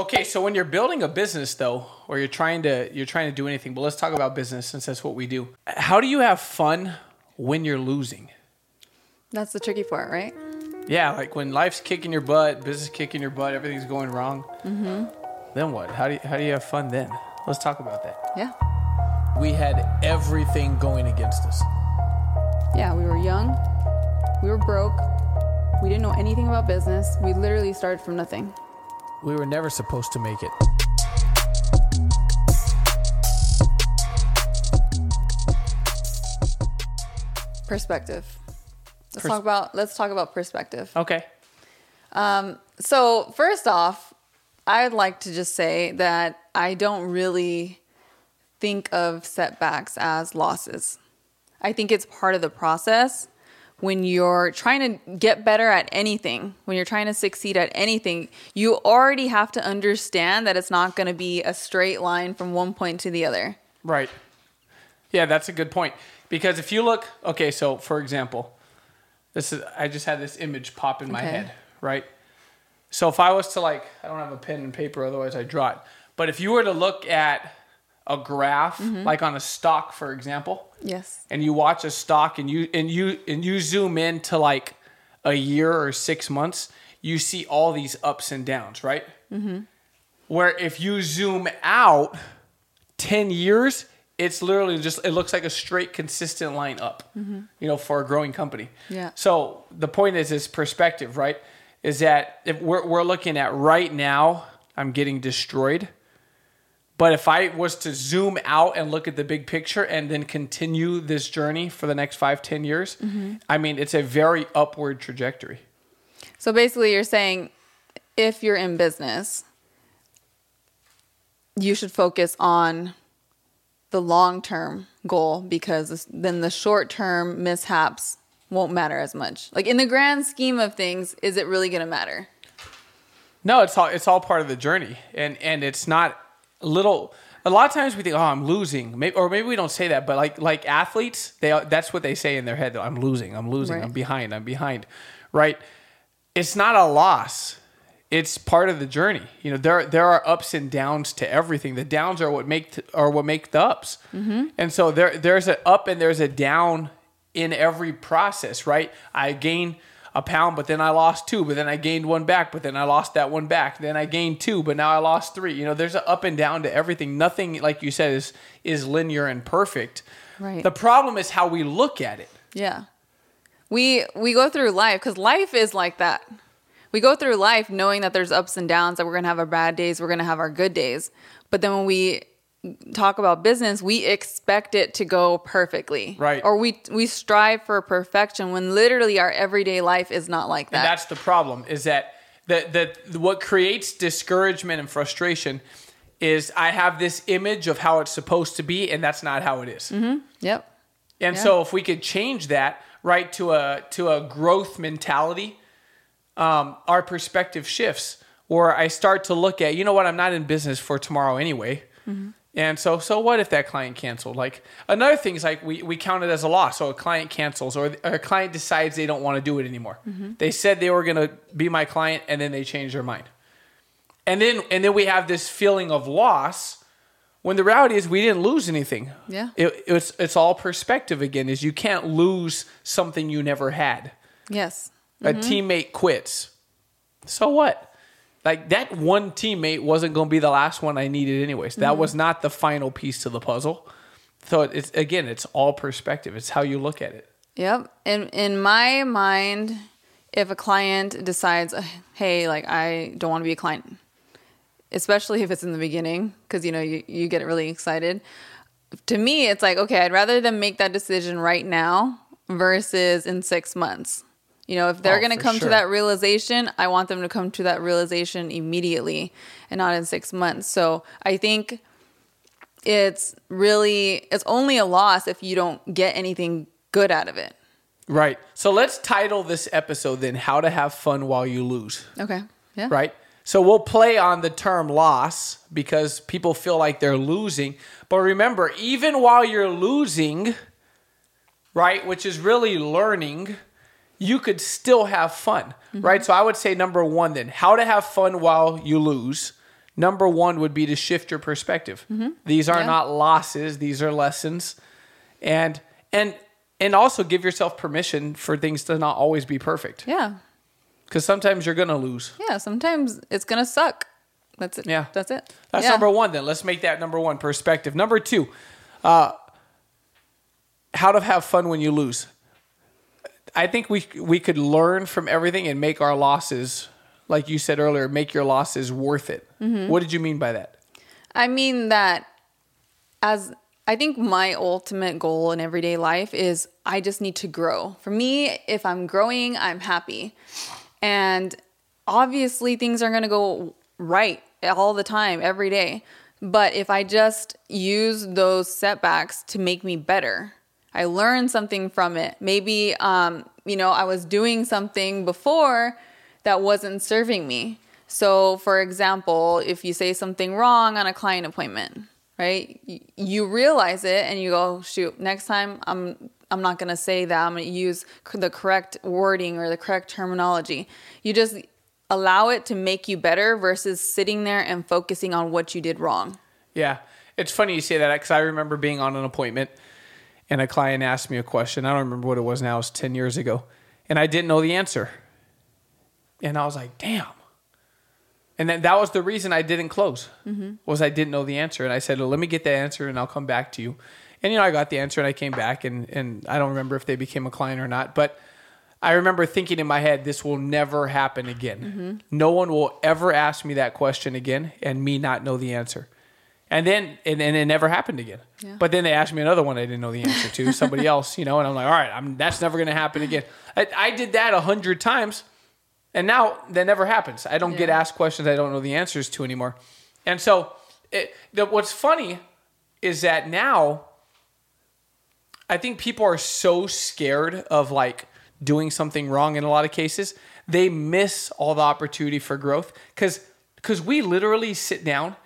Okay, so when you're building a business though, or you're trying to you're trying to do anything, but let's talk about business since that's what we do. How do you have fun when you're losing? That's the tricky part, right? Yeah, like when life's kicking your butt, business kicking your butt, everything's going wrong. Mm-hmm. Then what? How do you, how do you have fun then? Let's talk about that. Yeah. We had everything going against us. Yeah, we were young. We were broke. We didn't know anything about business. We literally started from nothing. We were never supposed to make it. Perspective. Let's Pers- talk about let's talk about perspective. Okay. Um, so, first off, I'd like to just say that I don't really think of setbacks as losses. I think it's part of the process when you're trying to get better at anything, when you're trying to succeed at anything, you already have to understand that it's not going to be a straight line from one point to the other. Right. Yeah, that's a good point. Because if you look, okay, so for example, this is I just had this image pop in my Okay. head, right? So if I was to like, I don't have a pen and paper, otherwise I draw it. But if you were to look at a graph, Mm-hmm. like on a stock, for example, Yes. and you watch a stock and you and you and you zoom in to like a year or six months, you see all these ups and downs, right? Mm-hmm. Where if you zoom out ten years, it's literally just it looks like a straight, consistent line up. You know, for a growing company. Yeah. So the point is, is perspective, right? Is that if we're we're looking at right now, I'm getting destroyed. But if I was to zoom out and look at the big picture and then continue this journey for the next five, ten years, I mean, it's a very upward trajectory. So basically, you're saying if you're in business, you should focus on the long term goal because then the short term mishaps won't matter as much. Like in the grand scheme of things, is it really going to matter? No, it's all it's all part of the journey, and and it's not little. A lot of times we think, oh, I'm losing, maybe, or maybe we don't say that, but like like athletes, they that's what they say in their head. Though, I'm losing, I'm losing, Right. I'm behind, I'm behind, right? It's not a loss. It's part of the journey. You know, there there are ups and downs to everything. The downs are what make t- are what make the ups, mm-hmm. and so there there's an up and there's a down in every process, right? I gain a pound, but then I lost two, but then I gained one back, but then I lost that one back. Then I gained two, but now I lost three. You know, there's an up and down to everything. Nothing, like you said, is is linear and perfect. Right. The problem is how we look at it. Yeah. We we go through life cuz life is like that. We go through life knowing that there's ups and downs that we're going to have our bad days, we're going to have our good days. But then when we talk about business, we expect it to go perfectly. Right. Or we we strive for perfection when literally our everyday life is not like that. And that. that's the problem is that that that what creates discouragement and frustration is I have this image of how it's supposed to be and that's not how it is. Mm-hmm. Yep. And Yeah. so if we could change that right to a to a growth mentality, um, our perspective shifts. Or I start to look at, you know what, I'm not in business for tomorrow anyway. And so so what if that client canceled? Like another thing is like we, we count it as a loss. So a client cancels or a client decides they don't want to do it anymore. Mm-hmm. They said they were gonna be my client and then they changed their mind. And then and then we have this feeling of loss when the reality is we didn't lose anything. Yeah. It, it's it's all perspective again. Is you can't lose something you never had. Yes. A mm-hmm. teammate quits. So what? Like that one teammate wasn't going to be the last one I needed anyways. That was not the final piece to the puzzle. So it's again, it's all perspective. It's how you look at it. Yep. In in my mind, if a client decides, "Uh, "Hey, like I don't want to be a client," especially if it's in the beginning, because you know you you get really excited. To me, it's like, okay, I'd rather them make that decision right now versus in six months. You know, if they're Oh, going to come sure. to that realization, I want them to come to that realization immediately and not in six months. So I think it's really it's only a loss if you don't get anything good out of it. Right. So let's title this episode then How to Have Fun While You Lose. Okay. Yeah. right? So we'll play on the term loss because people feel like they're losing. But remember, even while you're losing, right, which is really learning, you could still have fun, right? So I would say number one then, how to have fun while you lose. number one would be to shift your perspective. These are Mm-hmm. Yeah. not losses; these are lessons, and and and also give yourself permission for things to not always be perfect Yeah. because sometimes you're gonna lose. Yeah. Sometimes it's gonna suck. That's it. Yeah. That's it. That's yeah. number one. Then let's make that number one perspective. Number two, uh, how to have fun when you lose. I think we we could learn from everything and make our losses, like you said earlier, make your losses worth it. Mm-hmm. What did you mean by that? I mean that as I think my ultimate goal in everyday life is I just need to grow. For me, if I'm growing, I'm happy. And obviously things are going to go right all the time, every day. But if I just use those setbacks to make me better, I learned something from it. Maybe, um, you know, I was doing something before that wasn't serving me. So, for example, if you say something wrong on a client appointment, right? You realize it and you go, shoot, next time I'm I'm not going to say that. I'm going to use the correct wording or the correct terminology. You just allow it to make you better versus sitting there and focusing on what you did wrong. Yeah, it's funny you say that because I remember being on an appointment and a client asked me a question. I don't remember what it was now. It was ten years ago, and I didn't know the answer. And I was like, "Damn!" And then that was the reason I didn't close mm-hmm. was I didn't know the answer. And I said, well, "Let me get the answer, and I'll come back to you." And you know, I got the answer, and I came back, and and I don't remember if they became a client or not, but. I remember thinking in my head, this will never happen again. Mm-hmm. No one will ever ask me that question again and me not know the answer. And then, and, and it never happened again. Yeah. But then they asked me another one I didn't know the answer to, somebody else, you know, and I'm like, all right, I'm, that's never going to happen again. I, I did that a hundred times and now that never happens. I don't get asked questions I don't know the answers to anymore. And so it, the, what's funny is that now I think people are so scared of like doing something wrong in a lot of cases, they miss all the opportunity for growth cuz cuz we literally sit down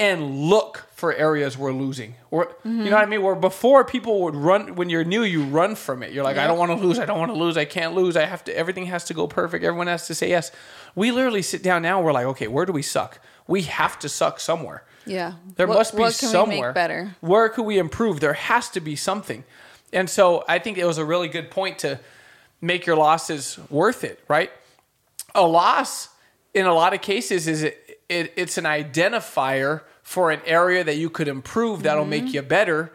and look for areas we're losing. Or you know what I mean? Where before people would run when you're new, you run from it. You're like, I don't want to lose, I don't want to lose, I can't lose. I have to everything has to go perfect. Everyone has to say yes. We literally sit down now, we're like, okay, where do we suck? We have to suck somewhere. Yeah. There What- must be what can we somewhere. make better? Where could we improve? There has to be something. And so I think it was a really good point to make your losses worth it, right? A loss in a lot of cases is it, it it's an identifier for an area that you could improve that'll Mm-hmm. make you better,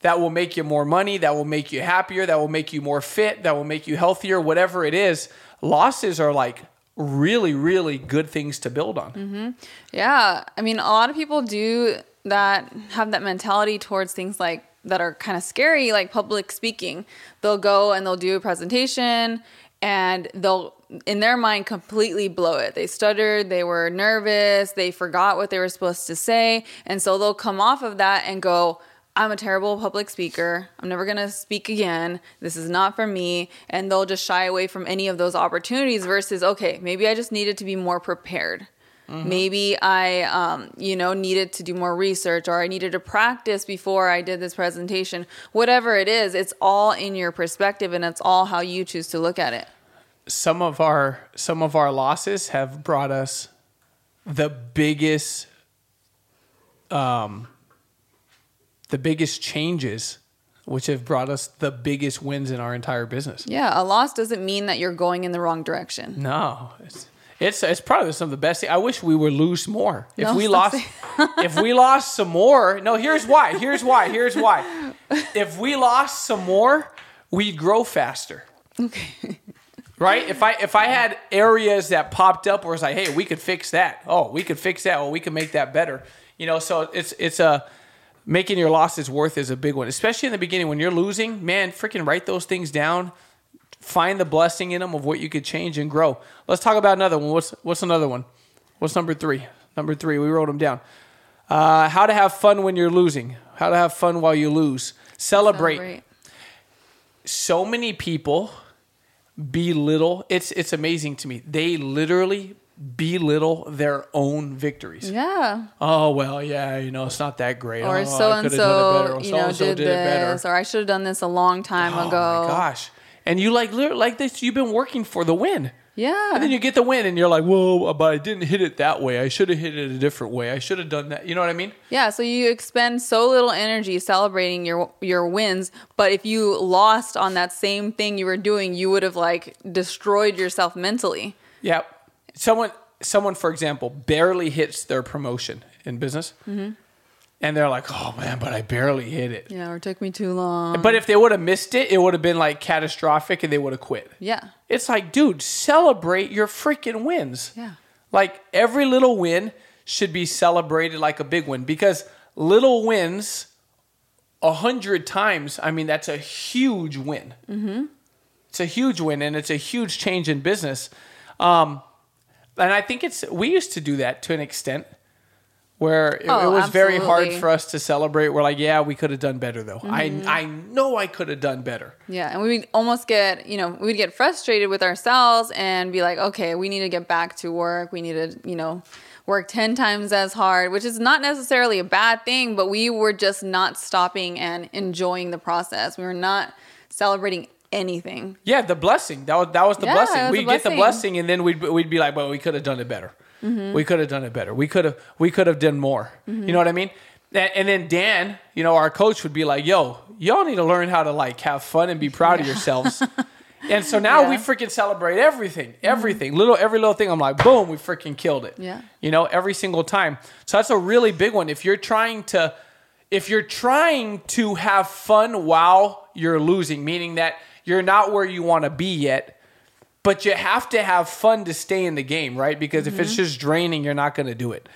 that will make you more money, that will make you happier, that will make you more fit, that will make you healthier, whatever it is. Losses are like really really good things to build on. Mm-hmm. Yeah. I mean, a lot of people do that, have that mentality towards things like that are kind of scary, like public speaking. They'll go and they'll do a presentation and they'll, in their mind, completely blow it. They stuttered, they were nervous, they forgot what they were supposed to say. And so they'll come off of that and go, I'm a terrible public speaker. I'm never going to speak again. This is not for me. And they'll just shy away from any of those opportunities versus, okay, maybe I just needed to be more prepared. Maybe I, um, you know, needed to do more research or I needed to practice before I did this presentation. Whatever it is, it's all in your perspective and it's all how you choose to look at it. Some of our some of our losses have brought us the biggest um the biggest changes which have brought us the biggest wins in our entire business. Yeah, a loss doesn't mean that you're going in the wrong direction. No, it's it's it's probably some of the best. I wish we would lose more. If No, we lost, if we lost some more, no. Here's why. Here's why. Here's why. If we lost some more, we'd grow faster. Okay. Right? If I if I had areas that popped up where it's like, hey, we could fix that. Oh, we could fix that. Well, we could make that better. You know, so it's it's a making your losses worth is a big one, especially in the beginning when you're losing. Man, freaking write those things down. Find the blessing in them of what you could change and grow. Let's talk about another one. What's what's another one? What's number three? Number three. We wrote them down. Uh, how to have fun when you're losing. How to have fun while you lose. Celebrate Celebrate. so many people belittle it's it's amazing to me they literally belittle their own victories Yeah. oh well yeah you know it's not that great Or oh, so and could've done it better. so, you know, so-and-so did, this, or I should have done this a long time oh ago. my gosh and you like like this you've been working for the win Yeah. And then you get the win, and you're like, "Whoa!" Uh, but I didn't hit it that way. I should have hit it a different way. I should have done that. You know what I mean? Yeah, so you expend so little energy celebrating your your wins, but if you lost on that same thing you were doing, you would have like destroyed yourself mentally. Yeah. Someone, someone, for example, barely hits their promotion in business, mm-hmm. And they're like, "Oh man, but I barely hit it." Yeah, or it took me too long. But if they would have missed it, it would have been like catastrophic, and they would have quit. yeah. It's like, dude, celebrate your freaking wins. Yeah. Like every little win should be celebrated like a big win because little wins a hundred times. I mean, that's a huge win. Mm-hmm. It's a huge win, and it's a huge change in business. Um, and I think it's we used to do that to an extent where it, Oh, it was very hard for us to celebrate. We're like, yeah, we could have done better though. I mm-hmm. I know I could have done better. Yeah, and we would almost get, you know, we'd get frustrated with ourselves and be like, okay, we need to get back to work. We need to, you know, work 10 times as hard, which is not necessarily a bad thing, but we were just not stopping and enjoying the process. We were not celebrating anything. Yeah, the blessing. That was that was the Yeah, blessing. We get the blessing. blessing, and then we'd we'd be like, "Well, we could have done it better. Mm-hmm. We could have done it better. We could have we could have done more." Mm-hmm. You know what I mean? And, and then Dan, you know, our coach would be like, "Yo, y'all need to learn how to like have fun and be proud of yourselves." and so now we freaking celebrate everything, mm-hmm. everything, little every little thing. I'm like, boom, we freaking killed it. Yeah. You know, every single time. So that's a really big one. If you're trying to if you're trying to have fun while you're losing, meaning that you're not where you want to be yet, but you have to have fun to stay in the game, right? Because if it's mm-hmm. just draining, you're not going to do it.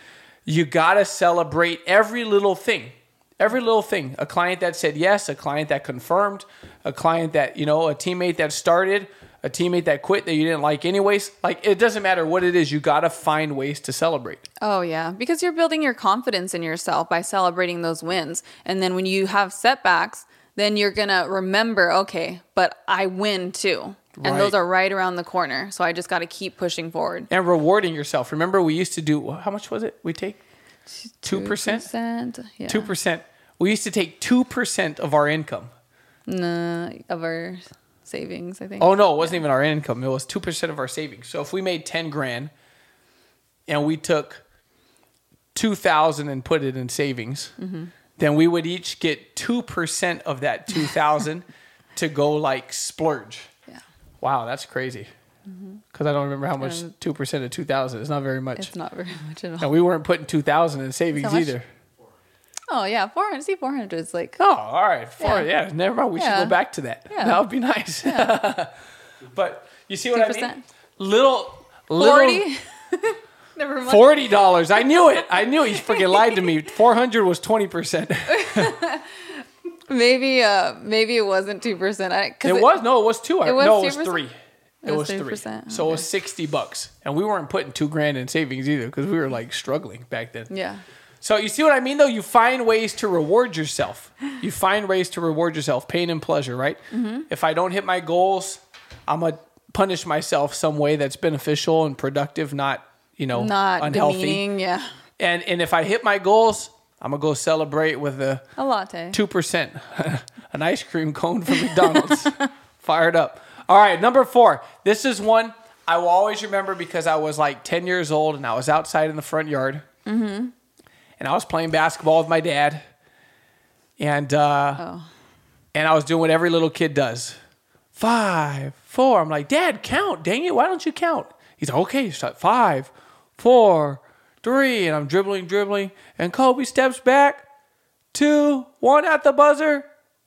You got to celebrate every little thing. Every little thing. A client that said yes, a client that confirmed, a client that, you know, a teammate that started, a teammate that quit that you didn't like anyways. Like it doesn't matter what it is, you got to find ways to celebrate. Oh, yeah. Because you're building your confidence in yourself by celebrating those wins. And then when you have setbacks, then you're going to remember, okay, but I win too. And those are right around the corner. So I just got to keep pushing forward. and rewarding yourself. Remember, we used to do how much was it? We take two percent. 2%, Yeah. Two percent. We used to take two percent of our income. Nah, of our savings, I think. Oh no, it wasn't even our income. It was two percent of our savings. So if we made ten grand, and we took two thousand and put it in savings, Mm-hmm. Then we would each get two percent of that two thousand to go like splurge. Yeah. Wow, that's crazy. Because I don't remember how much Um, two percent of two thousand. It's not very much. It's not very much at all. And we weren't putting two thousand in savings either. Oh, yeah. 400. See, 400 is like, Oh, all right. Four, yeah. Yeah. never mind. We should go back to that. Yeah. That would be nice. but you see what I mean? 2%. Little, little 40. Never mind. forty dollars. I knew it. I knew it. You freaking lied to me. Four hundred was twenty percent. Maybe, uh, maybe it wasn't 2%. I, cause It was no, it was two. It was no, it was 2%? three. It, It was, was three. 3%? So it was sixty bucks, and we weren't putting two grand in savings either because we were like struggling back then. Yeah. So you see what I mean, though. You find ways to reward yourself. You find ways to reward yourself, pain and pleasure, right? Mm-hmm. If I don't hit my goals, I'm gonna punish myself some way that's beneficial and productive, not you know Not unhealthy. demeaning. Yeah. And and if I hit my goals, I'm gonna go celebrate with a A latte. two percent, an ice cream cone from McDonald's. Fired up. All right, number four. This is one I will always remember because I was like 10 years old and I was outside in the front yard. Mm-hmm. And I was playing basketball with my dad. And uh, Oh. and I was doing what every little kid does. Five, four. I'm like, Dad, count. Dang it, why don't you count? He's like, okay. Five, four, three. And I'm dribbling, dribbling. And Kobe steps back. Two, one at the buzzer,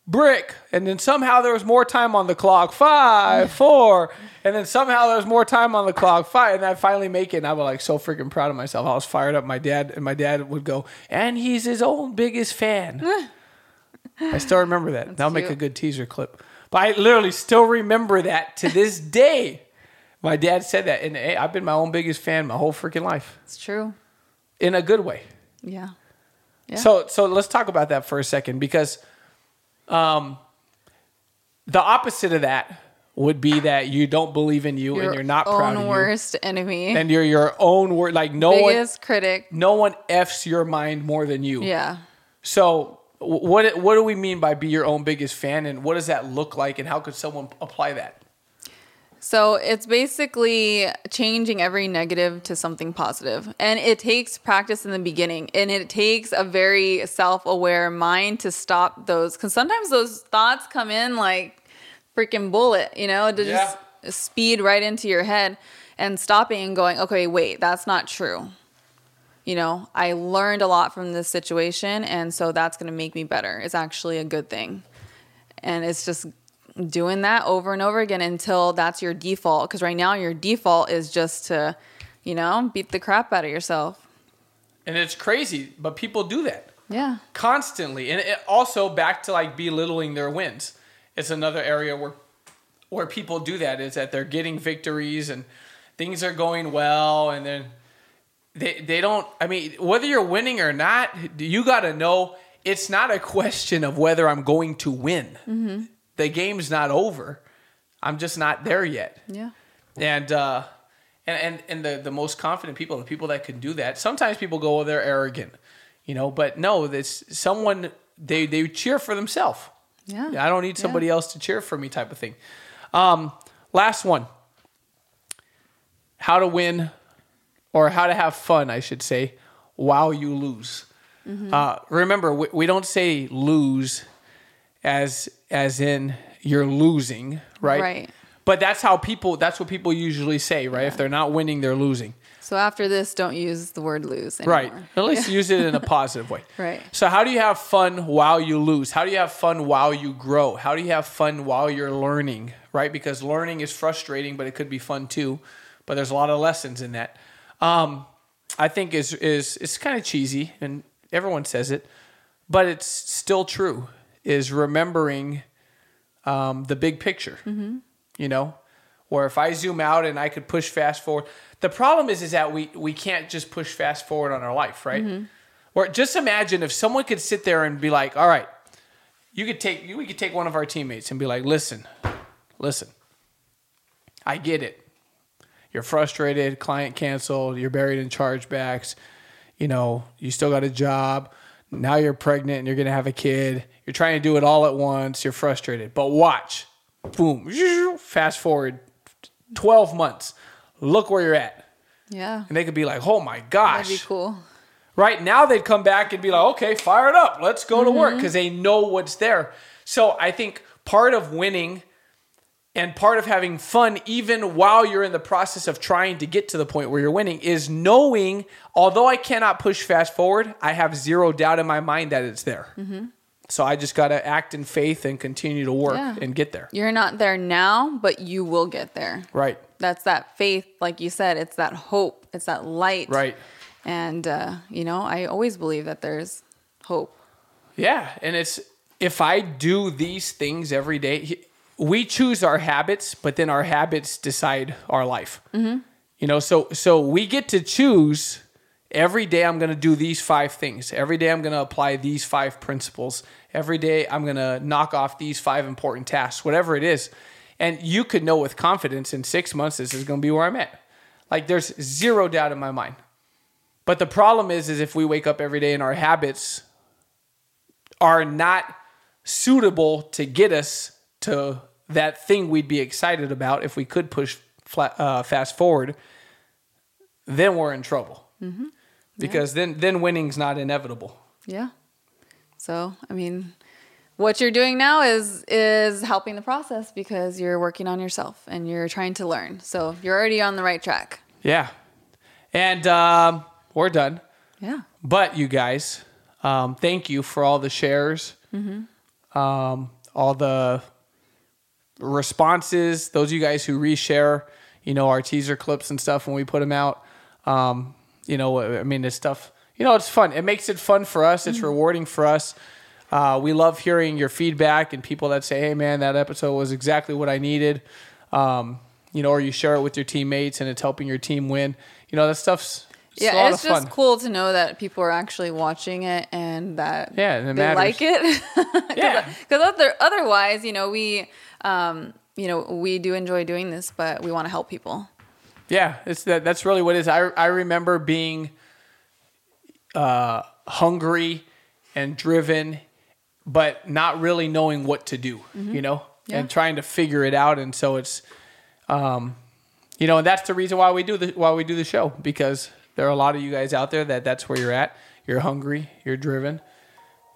brick. And then somehow there was more time on the clock. Five, four. And then somehow there was more time on the clock. Five. And I finally make it. And I was like so freaking proud of myself. I was fired up. My dad and my dad would go, and he's his own biggest fan. I still remember that. That'll make a good teaser clip. But I literally still remember that to this day. My dad said that, and hey, I've been my own biggest fan my whole freaking life, It's true. in a good way. Yeah. Yeah. So, so let's talk about that for a second because, um, the opposite of that would be that you don't believe in you and you're not proud own of worst enemy. and you're your own worst. Like no one, biggest critic. no one f's your mind more than you. Yeah. So what what do we mean by be your own biggest fan, and what does that look like, and how could someone apply that? So it's basically changing every negative to something positive. And it takes practice in the beginning and it takes a very self aware mind to stop those. Because sometimes those thoughts come in like freaking bullet, you know, to Yeah. just speed right into your head and stopping and going, okay, wait, that's not true. You know, I learned a lot from this situation. And so that's going to make me better. It's actually a good thing. And it's just doing that over and over again until that's your default. Because right now, your default is just to, you know, beat the crap out of yourself. And it's crazy, but people do that Yeah. constantly. And it also back to like belittling their wins. It's another area where where people do that is that they're getting victories and things are going well and then they they don't I mean whether you're winning or not, you got to know it's not a question of whether I'm going to win. Mm-hmm. The game's not over. I'm just not there yet. Yeah. and uh, and and and the the most confident people, the people that can do that. Sometimes people go, "Oh, they're arrogant," you know. But no, this someone they they cheer for themselves. Yeah. I don't need somebody else to cheer for me, type of thing. Um, last one: how to win, or how to have fun, I should say, while you lose. Uh, remember, we, we don't say lose as as in you're losing, right? Right. But that's how people. That's what people usually say, right? If they're not winning, they're losing. So after this, don't use the word lose anymore. Right. At least use it in a positive way. Right. So how do you have fun while you lose? How do you have fun while you grow? How do you have fun while you're learning? Right? Because learning is frustrating, but it could be fun too. But there's a lot of lessons in that. Um, I think is is it's kind of cheesy, and everyone says it, but it's still true. Is remembering um, the big picture. You know, or if I zoom out and I could push fast forward. The problem is, is that we we can't just push fast forward on our life, right? Or just imagine if someone could sit there and be like, "All right, you could take you we could take one of our teammates and be like, listen, listen, I get it. You're frustrated, client canceled, you're buried in chargebacks, you know, you still got a job, now you're pregnant and you're gonna have a kid, you're trying to do it all at once, you're frustrated. But watch, boom, fast forward 12 months, look where you're at. Yeah. And they could be like, oh my gosh. That'd be cool. Right now, they'd come back and be like, okay, fire it up. Let's go to mm-hmm. work because they know what's there. So I think part of winning and part of having fun, even while you're in the process of trying to get to the point where you're winning, is knowing, although I cannot push fast forward, I have zero doubt in my mind that it's there. Mm-hmm. So I just got to act in faith and continue to work Yeah. and get there. You're not there now, but you will get there. Right. That's that faith, like you said, it's that hope, it's that light. Right. And, uh, you know, I always believe that there's hope. Yeah, and it's if I do these things every day, we choose our habits, but then our habits decide our life. Mm-hmm. You know, so so we get to choose every day. I'm going to do these five things. Every day I'm going to apply these five principles. Every day I'm going to knock off these five important tasks, whatever it is. And you could know with confidence in six months this is going to be where I'm at. Like there's zero doubt in my mind. But the problem is, is if we wake up every day and our habits are not suitable to get us to that thing we'd be excited about if we could push flat, uh, fast forward, then we're in trouble. Because then then winning's not inevitable. Yeah. So, I mean, what you're doing now is is helping the process because you're working on yourself and you're trying to learn. So, you're already on the right track. Yeah. And um, we're done. Yeah. But you guys, um, thank you for all the shares, um, all the responses. Those of you guys who reshare, you know, our teaser clips and stuff when we put them out. Um, you know, I mean, it's stuff. You know, it's fun. It makes it fun for us. It's rewarding for us. Uh, we love hearing your feedback and people that say, "Hey, man, that episode was exactly what I needed." Um, you know, or you share it with your teammates and it's helping your team win. You know, that stuff's it's Yeah, it's just cool to know that people are actually watching it and that Yeah, and they matters. like it. Yeah. Because other, otherwise, you know, we, um, you know, we do enjoy doing this, but we want to help people. Yeah, it's that. That's really what it is. I I remember being uh, hungry and driven, but not really knowing what to do. You know, Yeah. and trying to figure it out. And so it's Um, you know, and that's the reason why we do the why we do the show because there are a lot of you guys out there that that's where you're at. You're hungry, you're driven,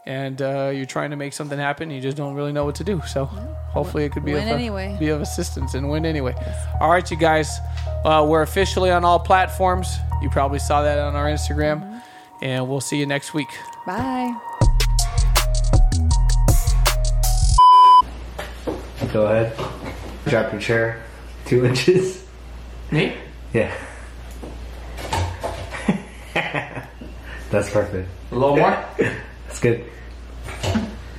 and uh, you're trying to make something happen. You just don't really know what to do. So hopefully it could be Win of, anyway. be of assistance and win anyway. All right, you guys, uh, we're officially on all platforms. You probably saw that on our Instagram, Mm-hmm. and we'll see you next week. Bye. Go ahead. Drop your chair two inches. Me? Yeah. that's perfect. A little more. That's good.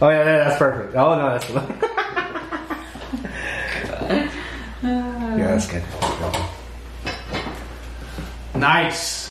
Oh yeah, yeah, that's perfect. Oh no, that's yeah, that's good. Nice.